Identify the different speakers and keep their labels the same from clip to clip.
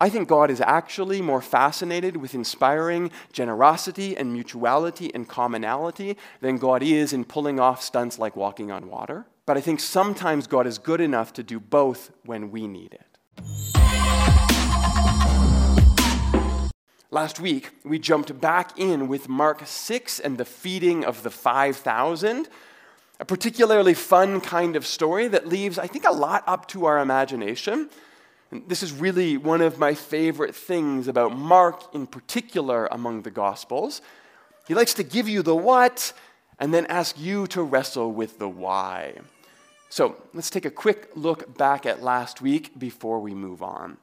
Speaker 1: I think God is actually more fascinated with inspiring generosity and mutuality and commonality than God is in pulling off stunts like walking on water. But I think sometimes God is good enough to do both when we need it. Last week, we jumped back in with Mark 6 and the feeding of the 5,000, a particularly fun kind of story that leaves, I think, a lot up to our imagination. And this is really one of my favorite things about Mark in particular among the Gospels. He likes to give you the what and then ask you to wrestle with the why. So let's take a quick look back at last week before we move on.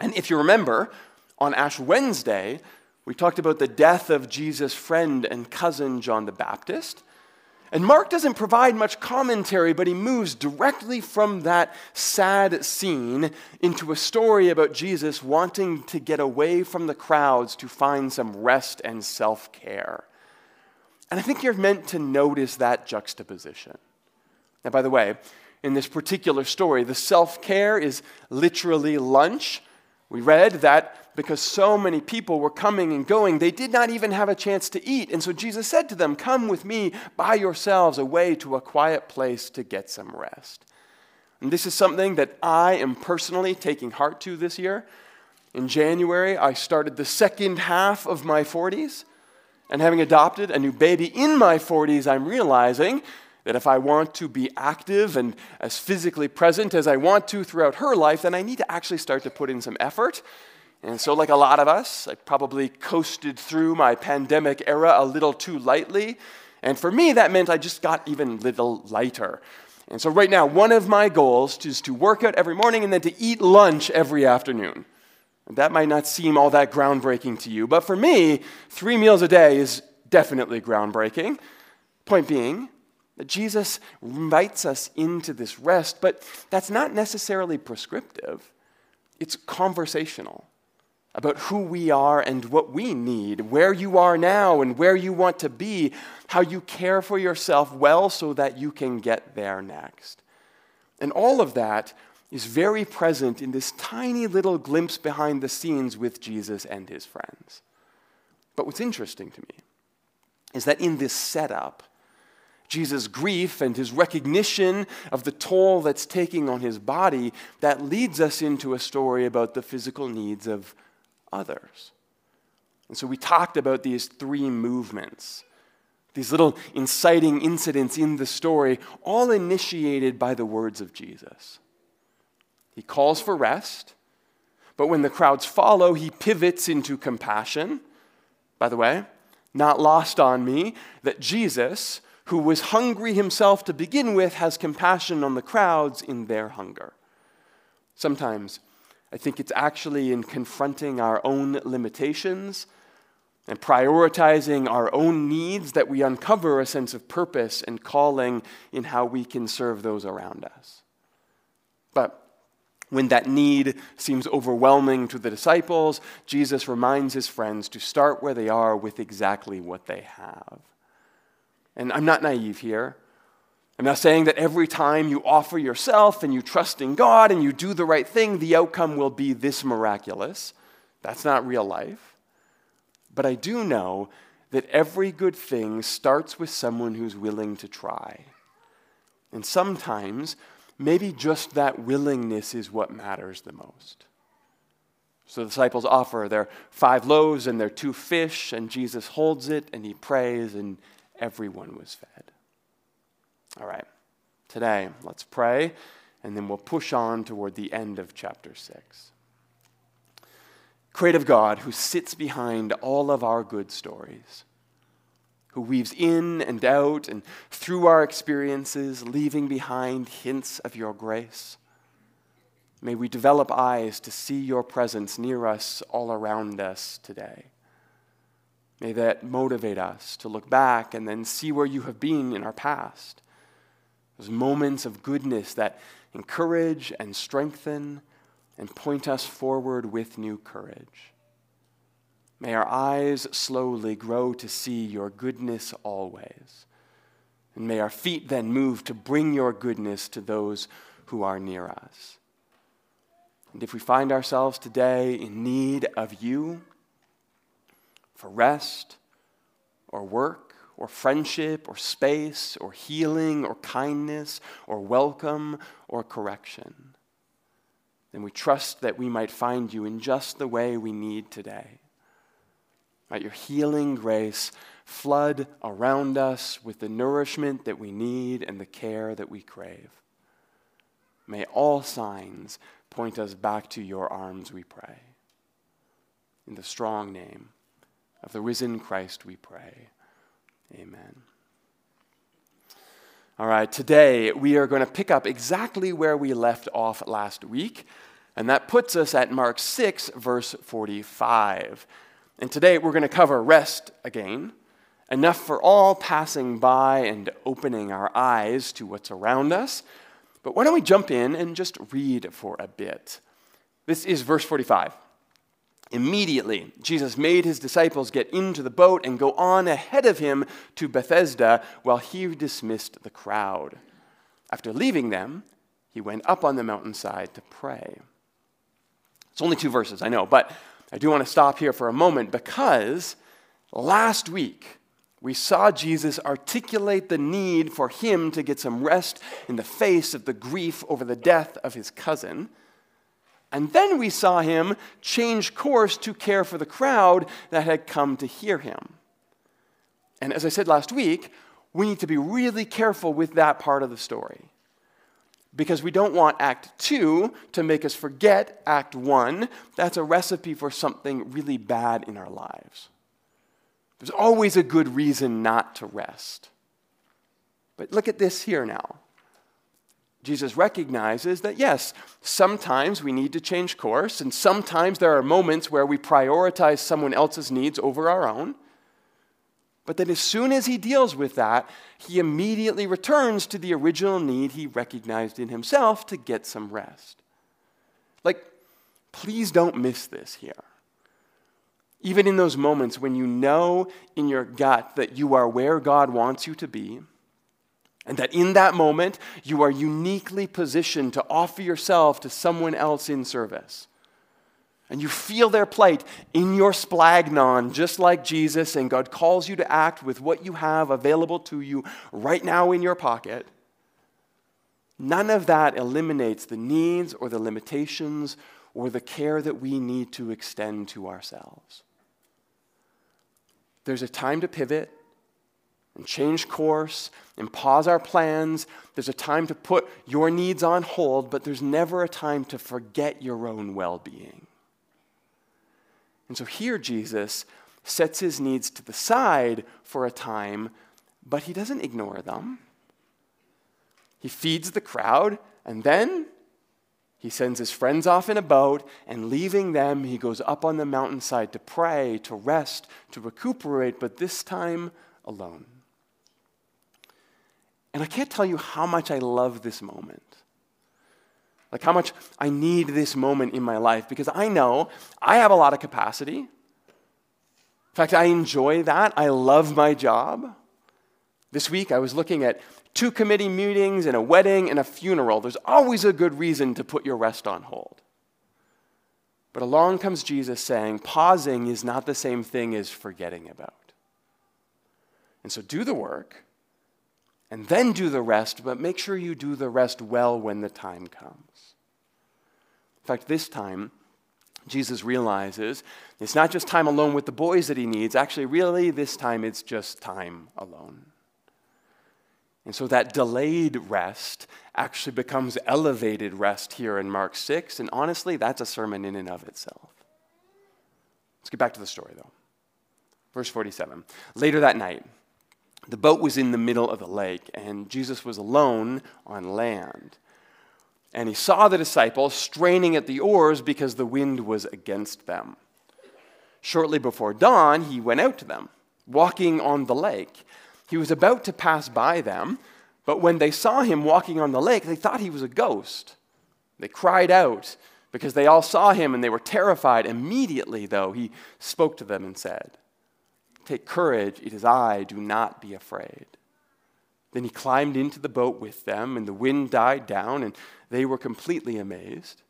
Speaker 1: And if you remember, on Ash Wednesday, we talked about the death of Jesus' friend and cousin, John the Baptist. And Mark doesn't provide much commentary, but he moves directly from that sad scene into a story about Jesus wanting to get away from the crowds to find some rest and self care. And I think you're meant to notice that juxtaposition. Now, by the way, in this particular story, the self care is literally lunch. We read that because so many people were coming and going, they did not even have a chance to eat. And so Jesus said to them, Come with me by yourselves away to a quiet place to get some rest. And this is something that I am personally taking heart to this year. In January, I started the second half of my 40s. And having adopted a new baby in my 40s, I'm realizing that if I want to be active and as physically present as I want to throughout her life, then I need to actually start to put in some effort. And so, like a lot of us, I probably coasted through my pandemic era a little too lightly. And for me, that meant I just got even a little lighter. And so, right now, one of my goals is to work out every morning and then to eat lunch every afternoon. That might not seem all that groundbreaking to you, but for me, three meals a day is definitely groundbreaking. Point being, that Jesus invites us into this rest, but that's not necessarily prescriptive. It's conversational about who we are and what we need, where you are now and where you want to be, how you care for yourself well so that you can get there next. And all of that is very present in this tiny little glimpse behind the scenes with Jesus and his friends. But what's interesting to me is that in this setup, Jesus' grief and his recognition of the toll that's taking on his body, that leads us into a story about the physical needs of others. And so we talked about these three movements, these little inciting incidents in the story, all initiated by the words of Jesus. He calls for rest, but when the crowds follow, he pivots into compassion. By the way, not lost on me that Jesus, who was hungry himself to begin with, has compassion on the crowds in their hunger. Sometimes I think it's actually in confronting our own limitations and prioritizing our own needs that we uncover a sense of purpose and calling in how we can serve those around us. But when that need seems overwhelming to the disciples, Jesus reminds his friends to start where they are with exactly what they have. And I'm not naive here. I'm not saying that every time you offer yourself and you trust in God and you do the right thing, the outcome will be this miraculous. That's not real life. But I do know that every good thing starts with someone who's willing to try. And sometimes, maybe just that willingness is what matters the most. So the disciples offer their five loaves and their two fish, and Jesus holds it and he prays, and everyone was fed. All right, today, let's pray, and then we'll push on toward the end of chapter 6. Creative God, who sits behind all of our good stories, who weaves in and out and through our experiences, leaving behind hints of your grace. May we develop eyes to see your presence near us, all around us today. May that motivate us to look back and then see where you have been in our past. Those moments of goodness that encourage and strengthen and point us forward with new courage. May our eyes slowly grow to see your goodness always. And may our feet then move to bring your goodness to those who are near us. And if we find ourselves today in need of you for rest or work or friendship or space or healing or kindness or welcome or correction, then we trust that we might find you in just the way we need today. Might your healing grace flood around us with the nourishment that we need and the care that we crave. May all signs point us back to your arms, we pray. In the strong name of the risen Christ, we pray. Amen. All right, today we are going to pick up exactly where we left off last week, and that puts us at Mark 6, verse 45. And today we're going to cover rest again, enough for all passing by and opening our eyes to what's around us. But why don't we jump in and just read for a bit? This is verse 45. Immediately, Jesus made his disciples get into the boat and go on ahead of him to Bethsaida while he dismissed the crowd. After leaving them, he went up on the mountainside to pray. It's only two verses, I know, but I do want to stop here for a moment because last week we saw Jesus articulate the need for him to get some rest in the face of the grief over the death of his cousin. And then we saw him change course to care for the crowd that had come to hear him. And as I said last week, we need to be really careful with that part of the story. Because we don't want Act 2 to make us forget Act 1. That's a recipe for something really bad in our lives. There's always a good reason not to rest. But look at this here now. Jesus recognizes that, yes, sometimes we need to change course, and sometimes there are moments where we prioritize someone else's needs over our own. But then, as soon as he deals with that, he immediately returns to the original need he recognized in himself to get some rest. Like, please don't miss this here. Even in those moments when you know in your gut that you are where God wants you to be, and that in that moment, you are uniquely positioned to offer yourself to someone else in service. And you feel their plight in your splanchnon, just like Jesus, and God calls you to act with what you have available to you right now in your pocket. None of that eliminates the needs or the limitations or the care that we need to extend to ourselves. There's a time to pivot and change course and pause our plans. There's a time to put your needs on hold, but there's never a time to forget your own well being. And so here, Jesus sets his needs to the side for a time, but he doesn't ignore them. He feeds the crowd, and then he sends his friends off in a boat, and leaving them, he goes up on the mountainside to pray, to rest, to recuperate, but this time alone. And I can't tell you how much I love this moment. Like how much I need this moment in my life because I know I have a lot of capacity. In fact, I enjoy that. I love my job. This week I was looking at two committee meetings and a wedding and a funeral. There's always a good reason to put your rest on hold. But along comes Jesus saying, pausing is not the same thing as forgetting about. And so do the work and then do the rest, but make sure you do the rest well when the time comes. In fact, this time, Jesus realizes it's not just time alone with the boys that he needs. Actually, really, this time it's just time alone. And so that delayed rest actually becomes elevated rest here in Mark 6. And honestly, that's a sermon in and of itself. Let's get back to the story, though. Verse 47. Later that night, the boat was in the middle of the lake, and Jesus was alone on land. And he saw the disciples straining at the oars because the wind was against them. Shortly before dawn, he went out to them, walking on the lake. He was about to pass by them, but when they saw him walking on the lake, they thought he was a ghost. They cried out because they all saw him and they were terrified. Immediately, though, he spoke to them and said, Take courage, it is I, do not be afraid. Then he climbed into the boat with them, and the wind died down, and they were completely amazed.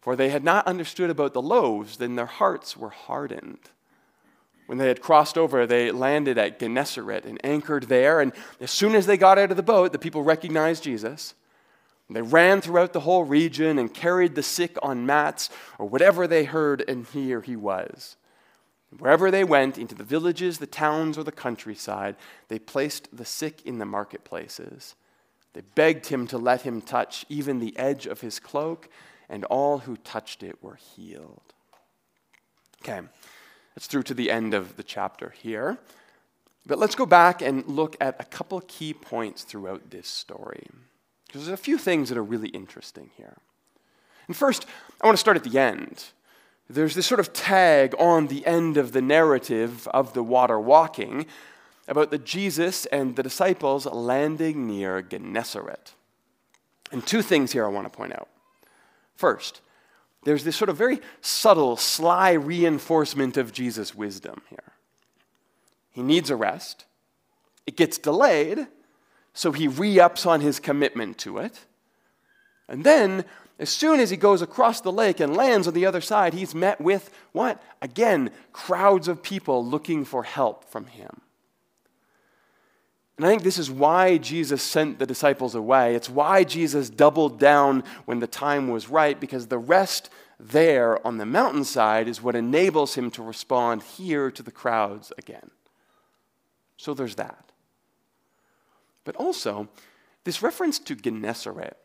Speaker 1: For they had not understood about the loaves, then their hearts were hardened. When they had crossed over, they landed at Gennesaret and anchored there. And as soon as they got out of the boat, the people recognized Jesus. They ran throughout the whole region and carried the sick on mats or whatever they heard, and here he was. Wherever they went, into the villages, the towns, or the countryside, they placed the sick in the marketplaces. They begged him to let him touch even the edge of his cloak and all who touched it were healed. Okay, that's through to the end of the chapter here. But let's go back and look at a couple key points throughout this story. Because there's a few things that are really interesting here. And first, I want to start at the end. There's this sort of tag on the end of the narrative of the water walking about the Jesus and the disciples landing near Gennesaret. And two things here I want to point out. First, there's this sort of very subtle, sly reinforcement of Jesus' wisdom here. He needs a rest. It gets delayed, so he re ups on his commitment to it. And then, as soon as he goes across the lake and lands on the other side, he's met with what? Again, crowds of people looking for help from him. And I think this is why Jesus sent the disciples away. It's why Jesus doubled down when the time was right, because the rest there on the mountainside is what enables him to respond here to the crowds again. So there's that. But also, this reference to Gennesaret,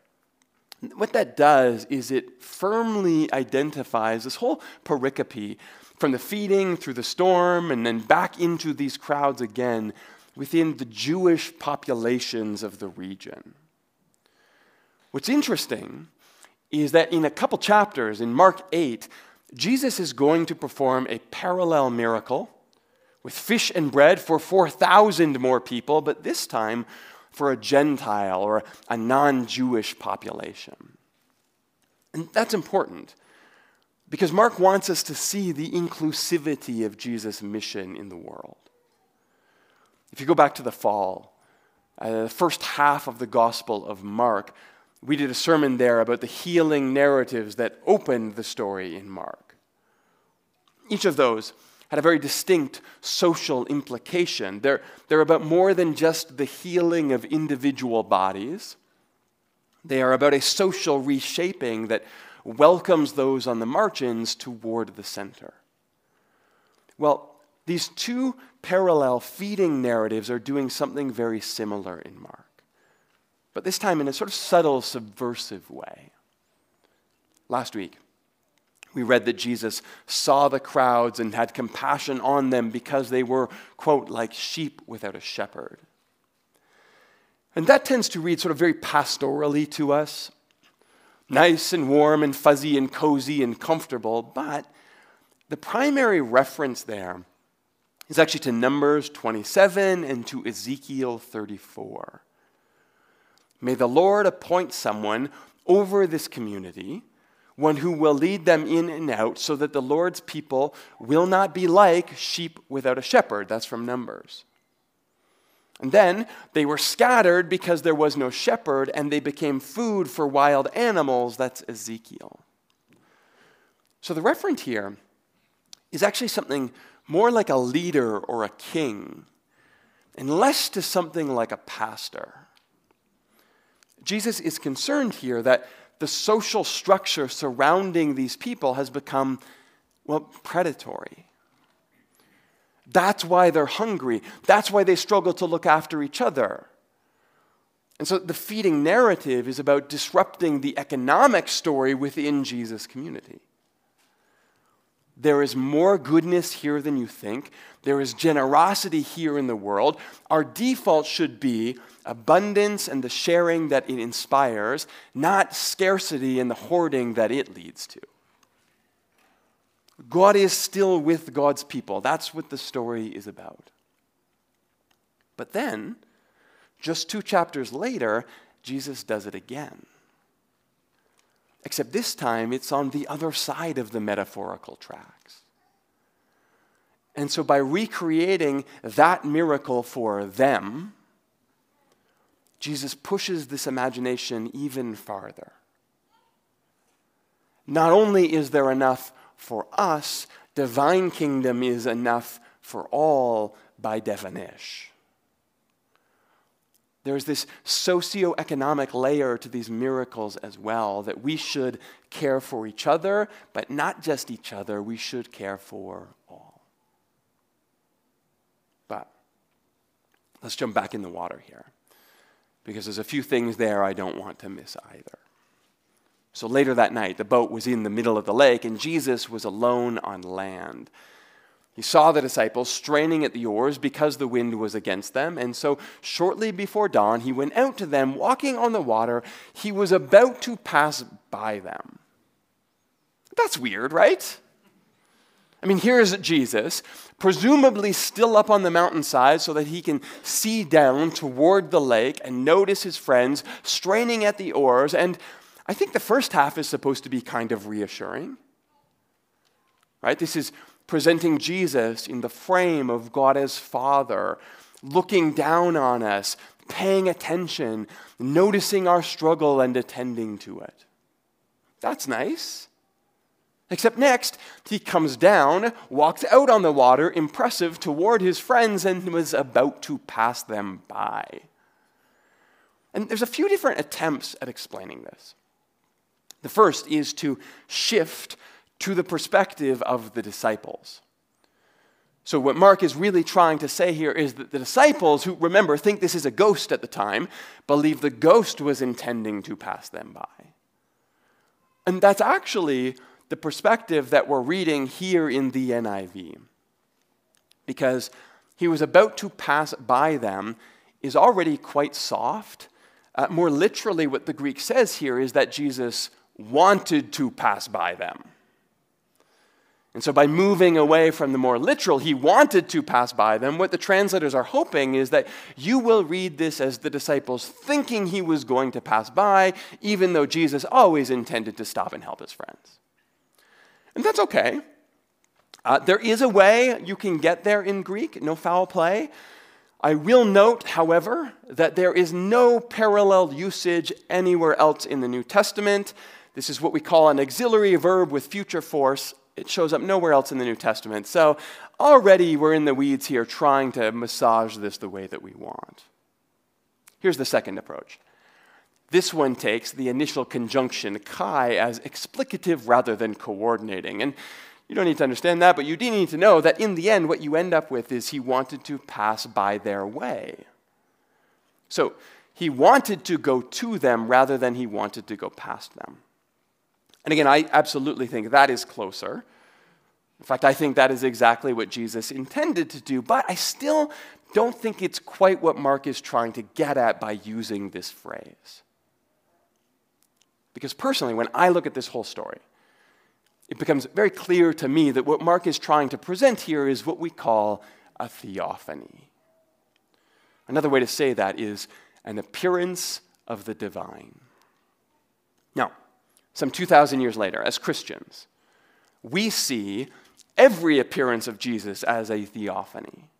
Speaker 1: what that does is it firmly identifies this whole pericope from the feeding through the storm and then back into these crowds again within the Jewish populations of the region. What's interesting is that in a couple chapters, in Mark 8, Jesus is going to perform a parallel miracle with fish and bread for 4,000 more people, but this time for a Gentile or a non Jewish population. And that's important because Mark wants us to see the inclusivity of Jesus' mission in the world. If you go back to the fall, uh, the first half of the Gospel of Mark, we did a sermon there about the healing narratives that opened the story in Mark. Each of those had a very distinct social implication. They're, they're about more than just the healing of individual bodies, they are about a social reshaping that welcomes those on the margins toward the center. Well, these two parallel feeding narratives are doing something very similar in Mark, but this time in a sort of subtle, subversive way. Last week, we read that Jesus saw the crowds and had compassion on them because they were, quote, like sheep without a shepherd. And that tends to read sort of very pastorally to us nice and warm and fuzzy and cozy and comfortable, but the primary reference there is actually to Numbers 27 and to Ezekiel 34. May the Lord appoint someone over this community, one who will lead them in and out, so that the Lord's people will not be like sheep without a shepherd. That's from Numbers. And then they were scattered because there was no shepherd, and they became food for wild animals. That's Ezekiel. So the referent here is actually something more like a leader or a king, and less to something like a pastor. Jesus is concerned here that the social structure surrounding these people has become, well, predatory. That's why they're hungry. That's why they struggle to look after each other. And so the feeding narrative is about disrupting the economic story within Jesus' community. There is more goodness here than you think. There is generosity here in the world. Our default should be abundance and the sharing that it inspires, not scarcity and the hoarding that it leads to. God is still with God's people. That's what the story is about. But then, just two chapters later, Jesus does it again. Except this time it's on the other side of the metaphorical tracks. And so, by recreating that miracle for them, Jesus pushes this imagination even farther. Not only is there enough for us, divine kingdom is enough for all by definition. There's this socioeconomic layer to these miracles as well that we should care for each other, but not just each other, we should care for all. But let's jump back in the water here because there's a few things there I don't want to miss either. So later that night, the boat was in the middle of the lake, and Jesus was alone on land. He saw the disciples straining at the oars because the wind was against them, and so shortly before dawn, he went out to them, walking on the water. He was about to pass by them. That's weird, right? I mean, here's Jesus, presumably still up on the mountainside so that he can see down toward the lake and notice his friends straining at the oars. And I think the first half is supposed to be kind of reassuring. Right? This is presenting Jesus in the frame of God as Father, looking down on us, paying attention, noticing our struggle, and attending to it. That's nice. Except next, he comes down, walks out on the water, impressive toward his friends, and was about to pass them by. And there's a few different attempts at explaining this. The first is to shift to the perspective of the disciples. So, what Mark is really trying to say here is that the disciples, who remember, think this is a ghost at the time, believe the ghost was intending to pass them by. And that's actually the perspective that we're reading here in the NIV. Because he was about to pass by them is already quite soft. Uh, more literally, what the Greek says here is that Jesus wanted to pass by them. And so, by moving away from the more literal, he wanted to pass by them, what the translators are hoping is that you will read this as the disciples thinking he was going to pass by, even though Jesus always intended to stop and help his friends. And that's okay. Uh, there is a way you can get there in Greek, no foul play. I will note, however, that there is no parallel usage anywhere else in the New Testament. This is what we call an auxiliary verb with future force. It shows up nowhere else in the New Testament. So already we're in the weeds here trying to massage this the way that we want. Here's the second approach. This one takes the initial conjunction kai as explicative rather than coordinating. And you don't need to understand that, but you do need to know that in the end, what you end up with is he wanted to pass by their way. So he wanted to go to them rather than he wanted to go past them. And again, I absolutely think that is closer. In fact, I think that is exactly what Jesus intended to do, but I still don't think it's quite what Mark is trying to get at by using this phrase. Because personally, when I look at this whole story, it becomes very clear to me that what Mark is trying to present here is what we call a theophany. Another way to say that is an appearance of the divine. Now, some 2,000 years later, as Christians, we see every appearance of Jesus as a theophany.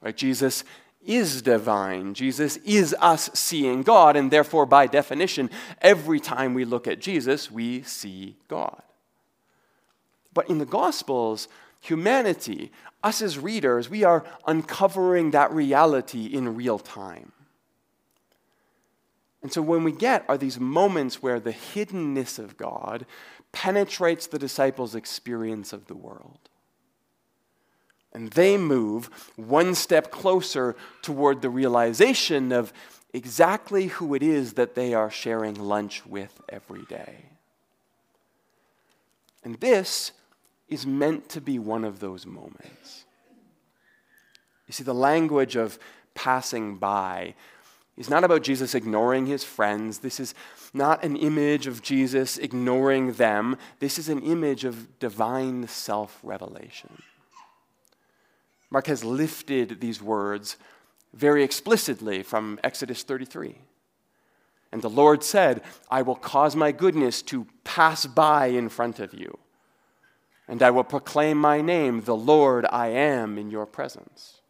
Speaker 1: Right? Jesus is divine. Jesus is us seeing God, and therefore, by definition, every time we look at Jesus, we see God. But in the Gospels, humanity, us as readers, we are uncovering that reality in real time. And so, when we get are these moments where the hiddenness of God penetrates the disciples' experience of the world. And they move one step closer toward the realization of exactly who it is that they are sharing lunch with every day. And this is meant to be one of those moments. You see, the language of passing by is not about Jesus ignoring his friends. This is not an image of Jesus ignoring them. This is an image of divine self revelation. Mark has lifted these words very explicitly from Exodus 33. And the Lord said, I will cause my goodness to pass by in front of you, and I will proclaim my name, the Lord I am, in your presence.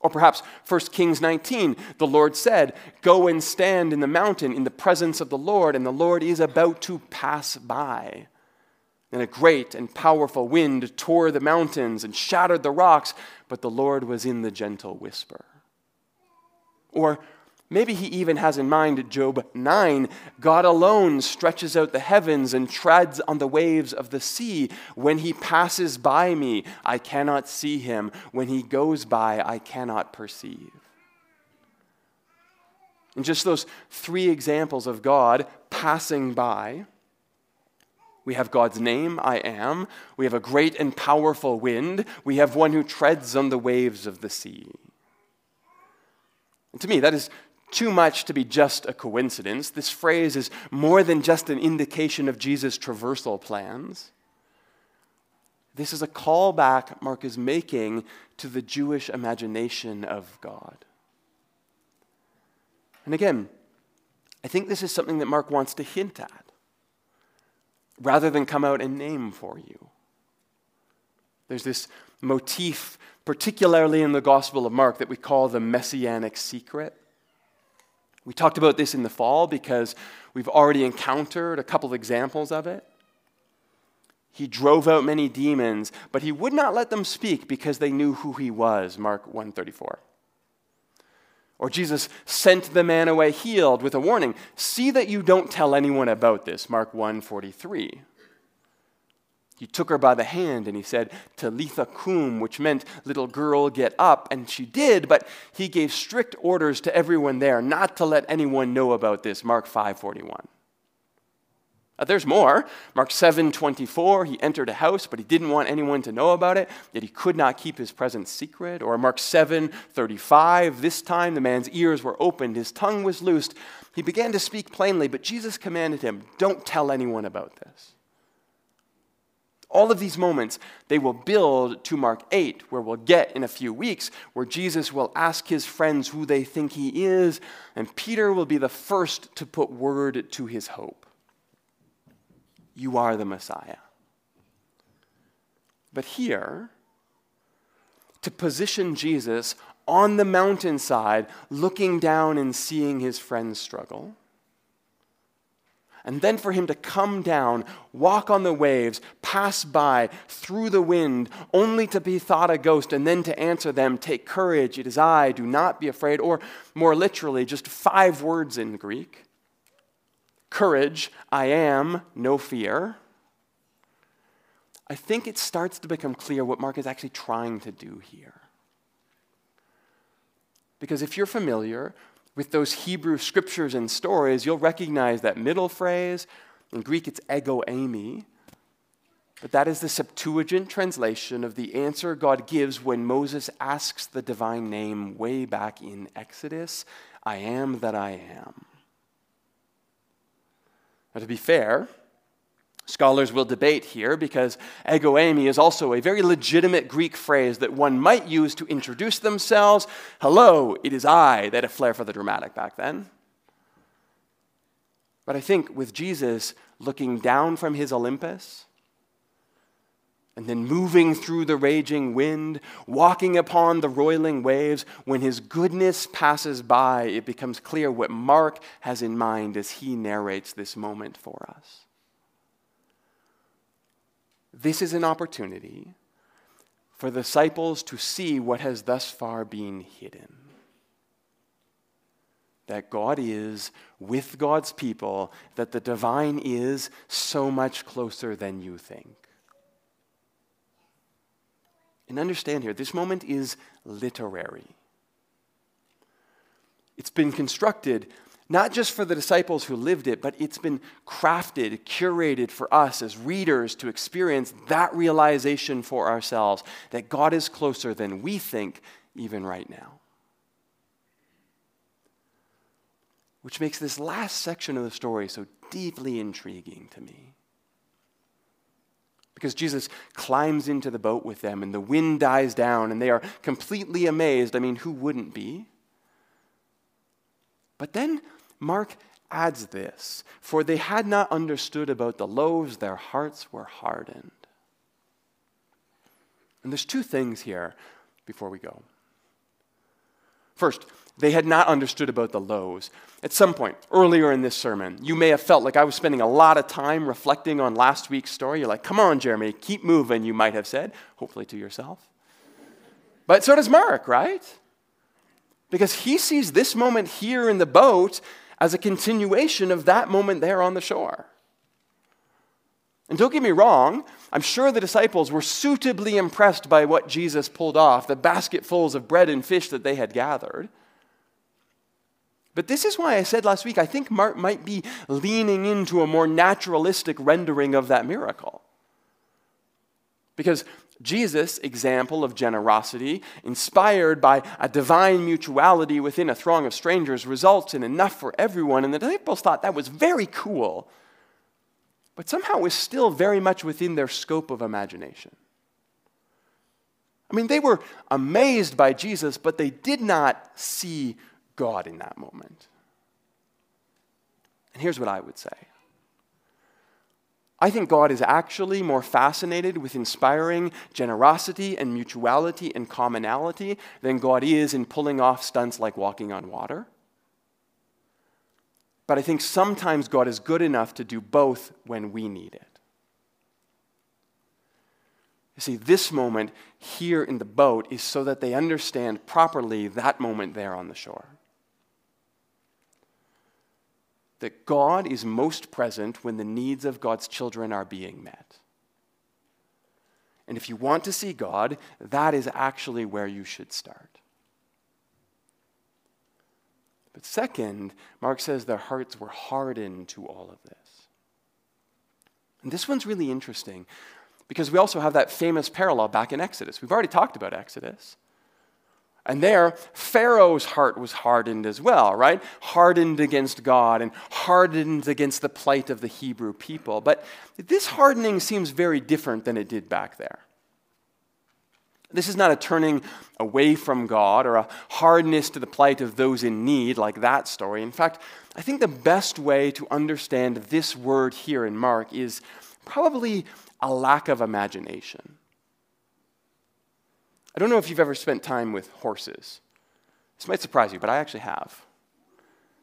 Speaker 1: Or perhaps 1 Kings 19, the Lord said, Go and stand in the mountain in the presence of the Lord, and the Lord is about to pass by. And a great and powerful wind tore the mountains and shattered the rocks, but the Lord was in the gentle whisper. Or maybe he even has in mind Job 9 God alone stretches out the heavens and treads on the waves of the sea. When he passes by me, I cannot see him. When he goes by, I cannot perceive. And just those three examples of God passing by we have God's name, I am. We have a great and powerful wind. We have one who treads on the waves of the sea. And to me, that is too much to be just a coincidence. This phrase is more than just an indication of Jesus' traversal plans. This is a callback Mark is making to the Jewish imagination of God. And again, I think this is something that Mark wants to hint at rather than come out and name for you. There's this motif, particularly in the Gospel of Mark, that we call the messianic secret. We talked about this in the fall because we've already encountered a couple of examples of it. He drove out many demons, but he would not let them speak because they knew who he was, Mark 134. Or Jesus sent the man away healed with a warning see that you don't tell anyone about this, Mark 1 43. He took her by the hand and he said, Talitha cum, which meant, little girl, get up. And she did, but he gave strict orders to everyone there not to let anyone know about this, Mark 5 41. Uh, there's more. Mark 7 24, he entered a house, but he didn't want anyone to know about it, yet he could not keep his presence secret. Or Mark 7 35, this time the man's ears were opened, his tongue was loosed. He began to speak plainly, but Jesus commanded him, Don't tell anyone about this. All of these moments, they will build to Mark 8, where we'll get in a few weeks, where Jesus will ask his friends who they think he is, and Peter will be the first to put word to his hope. You are the Messiah. But here, to position Jesus on the mountainside, looking down and seeing his friends struggle, and then for him to come down, walk on the waves, pass by through the wind, only to be thought a ghost, and then to answer them, Take courage, it is I, do not be afraid. Or more literally, just five words in Greek courage, I am, no fear. I think it starts to become clear what Mark is actually trying to do here. Because if you're familiar with those Hebrew scriptures and stories, you'll recognize that middle phrase. In Greek, it's ego eimi. But that is the Septuagint translation of the answer God gives when Moses asks the divine name way back in Exodus I am that I am. Now, to be fair, scholars will debate here because ego eimi is also a very legitimate Greek phrase that one might use to introduce themselves. Hello, it is I. They had a flair for the dramatic back then. But I think with Jesus looking down from his Olympus, and then moving through the raging wind, walking upon the roiling waves, when his goodness passes by, it becomes clear what Mark has in mind as he narrates this moment for us. This is an opportunity for the disciples to see what has thus far been hidden. That God is with God's people, that the divine is so much closer than you think. And understand here, this moment is literary. It's been constructed not just for the disciples who lived it, but it's been crafted, curated for us as readers to experience that realization for ourselves that God is closer than we think, even right now. Which makes this last section of the story so deeply intriguing to me. Because Jesus climbs into the boat with them and the wind dies down and they are completely amazed. I mean, who wouldn't be? But then Mark adds this For they had not understood about the loaves, their hearts were hardened. And there's two things here before we go. First, they had not understood about the loaves. At some point earlier in this sermon, you may have felt like I was spending a lot of time reflecting on last week's story. You're like, come on, Jeremy, keep moving, you might have said, hopefully to yourself. But so does Mark, right? Because he sees this moment here in the boat as a continuation of that moment there on the shore. And don't get me wrong, I'm sure the disciples were suitably impressed by what Jesus pulled off, the basketfuls of bread and fish that they had gathered. But this is why I said last week I think Mark might be leaning into a more naturalistic rendering of that miracle. Because Jesus' example of generosity, inspired by a divine mutuality within a throng of strangers, results in enough for everyone. And the disciples thought that was very cool but somehow was still very much within their scope of imagination. I mean, they were amazed by Jesus, but they did not see God in that moment. And here's what I would say I think God is actually more fascinated with inspiring generosity and mutuality and commonality than God is in pulling off stunts like walking on water. But I think sometimes God is good enough to do both when we need it. You see, this moment here in the boat is so that they understand properly that moment there on the shore. That God is most present when the needs of God's children are being met. And if you want to see God, that is actually where you should start. But second, Mark says their hearts were hardened to all of this. And this one's really interesting because we also have that famous parallel back in Exodus. We've already talked about Exodus. And there, Pharaoh's heart was hardened as well, right? Hardened against God and hardened against the plight of the Hebrew people. But this hardening seems very different than it did back there. This is not a turning away from God or a hardness to the plight of those in need like that story. In fact, I think the best way to understand this word here in Mark is probably a lack of imagination. I don't know if you've ever spent time with horses. This might surprise you, but I actually have.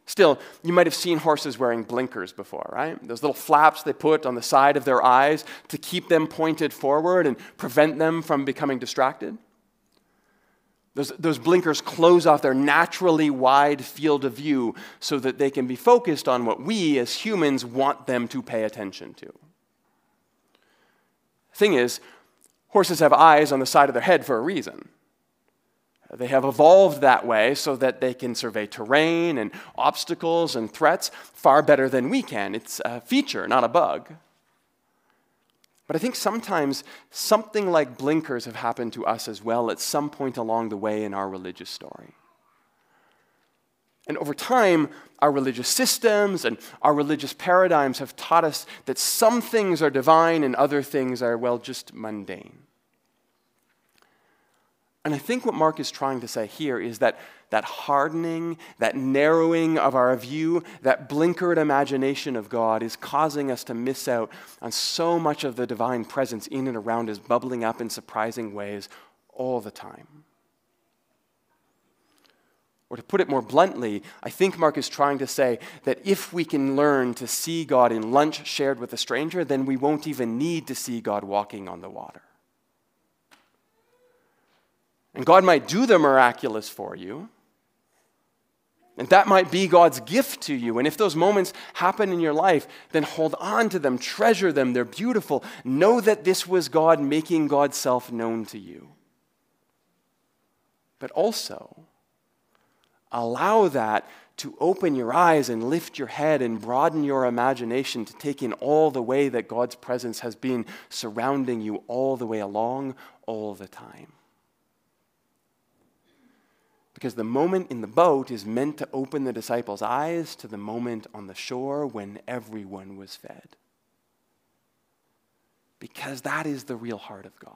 Speaker 1: Still, you might have seen horses wearing blinkers before, right? Those little flaps they put on the side of their eyes to keep them pointed forward and prevent them from becoming distracted. Those, those blinkers close off their naturally wide field of view so that they can be focused on what we as humans want them to pay attention to. Thing is, horses have eyes on the side of their head for a reason. They have evolved that way so that they can survey terrain and obstacles and threats far better than we can. It's a feature, not a bug. But I think sometimes something like blinkers have happened to us as well at some point along the way in our religious story. And over time, our religious systems and our religious paradigms have taught us that some things are divine and other things are, well, just mundane. And I think what Mark is trying to say here is that that hardening, that narrowing of our view, that blinkered imagination of God is causing us to miss out on so much of the divine presence in and around us, bubbling up in surprising ways all the time. Or to put it more bluntly, I think Mark is trying to say that if we can learn to see God in lunch shared with a stranger, then we won't even need to see God walking on the water. And God might do the miraculous for you. And that might be God's gift to you. And if those moments happen in your life, then hold on to them, treasure them. They're beautiful. Know that this was God making God's self known to you. But also, allow that to open your eyes and lift your head and broaden your imagination to take in all the way that God's presence has been surrounding you all the way along, all the time. Because the moment in the boat is meant to open the disciples' eyes to the moment on the shore when everyone was fed. Because that is the real heart of God.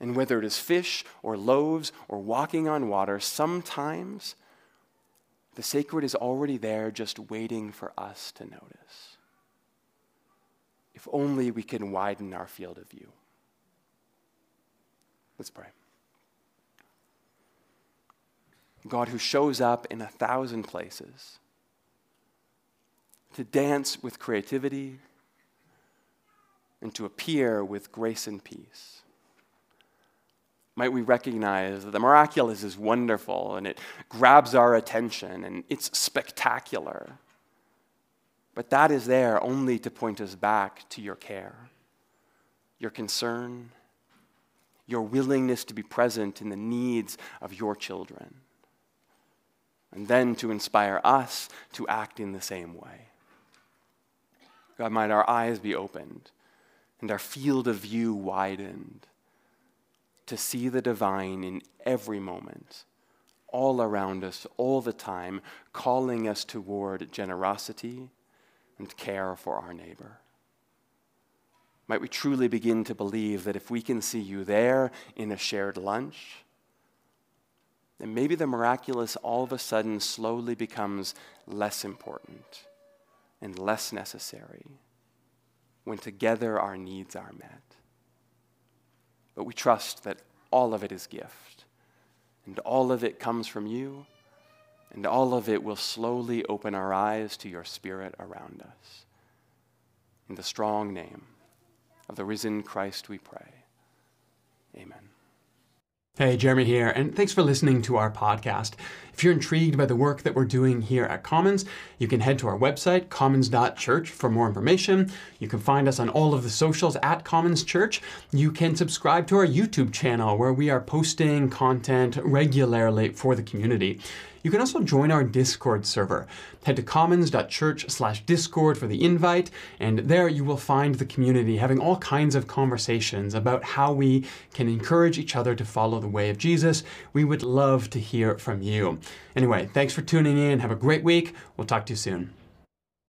Speaker 1: And whether it is fish or loaves or walking on water, sometimes the sacred is already there just waiting for us to notice. If only we can widen our field of view. Let's pray. God who shows up in a thousand places to dance with creativity and to appear with grace and peace. Might we recognize that the miraculous is wonderful and it grabs our attention and it's spectacular. But that is there only to point us back to your care, your concern, your willingness to be present in the needs of your children, and then to inspire us to act in the same way. God, might our eyes be opened and our field of view widened to see the divine in every moment, all around us, all the time, calling us toward generosity and care for our neighbor. Might we truly begin to believe that if we can see you there in a shared lunch, then maybe the miraculous all of a sudden slowly becomes less important and less necessary when together our needs are met. But we trust that all of it is gift, and all of it comes from you, and all of it will slowly open our eyes to your spirit around us. In the strong name of the risen Christ we pray. Amen.
Speaker 2: Hey, Jeremy here, and thanks for listening to our podcast. If you're intrigued by the work that we're doing here at Commons, you can head to our website, commons.church, for more information. You can find us on all of the socials at Commons Church. You can subscribe to our YouTube channel where we are posting content regularly for the community. You can also join our Discord server. Head to commons.church slash discord for the invite, and there you will find the community having all kinds of conversations about how we can encourage each other to follow the way of Jesus. We would love to hear from you. Anyway, thanks for tuning in. Have a great week. We'll talk to you soon.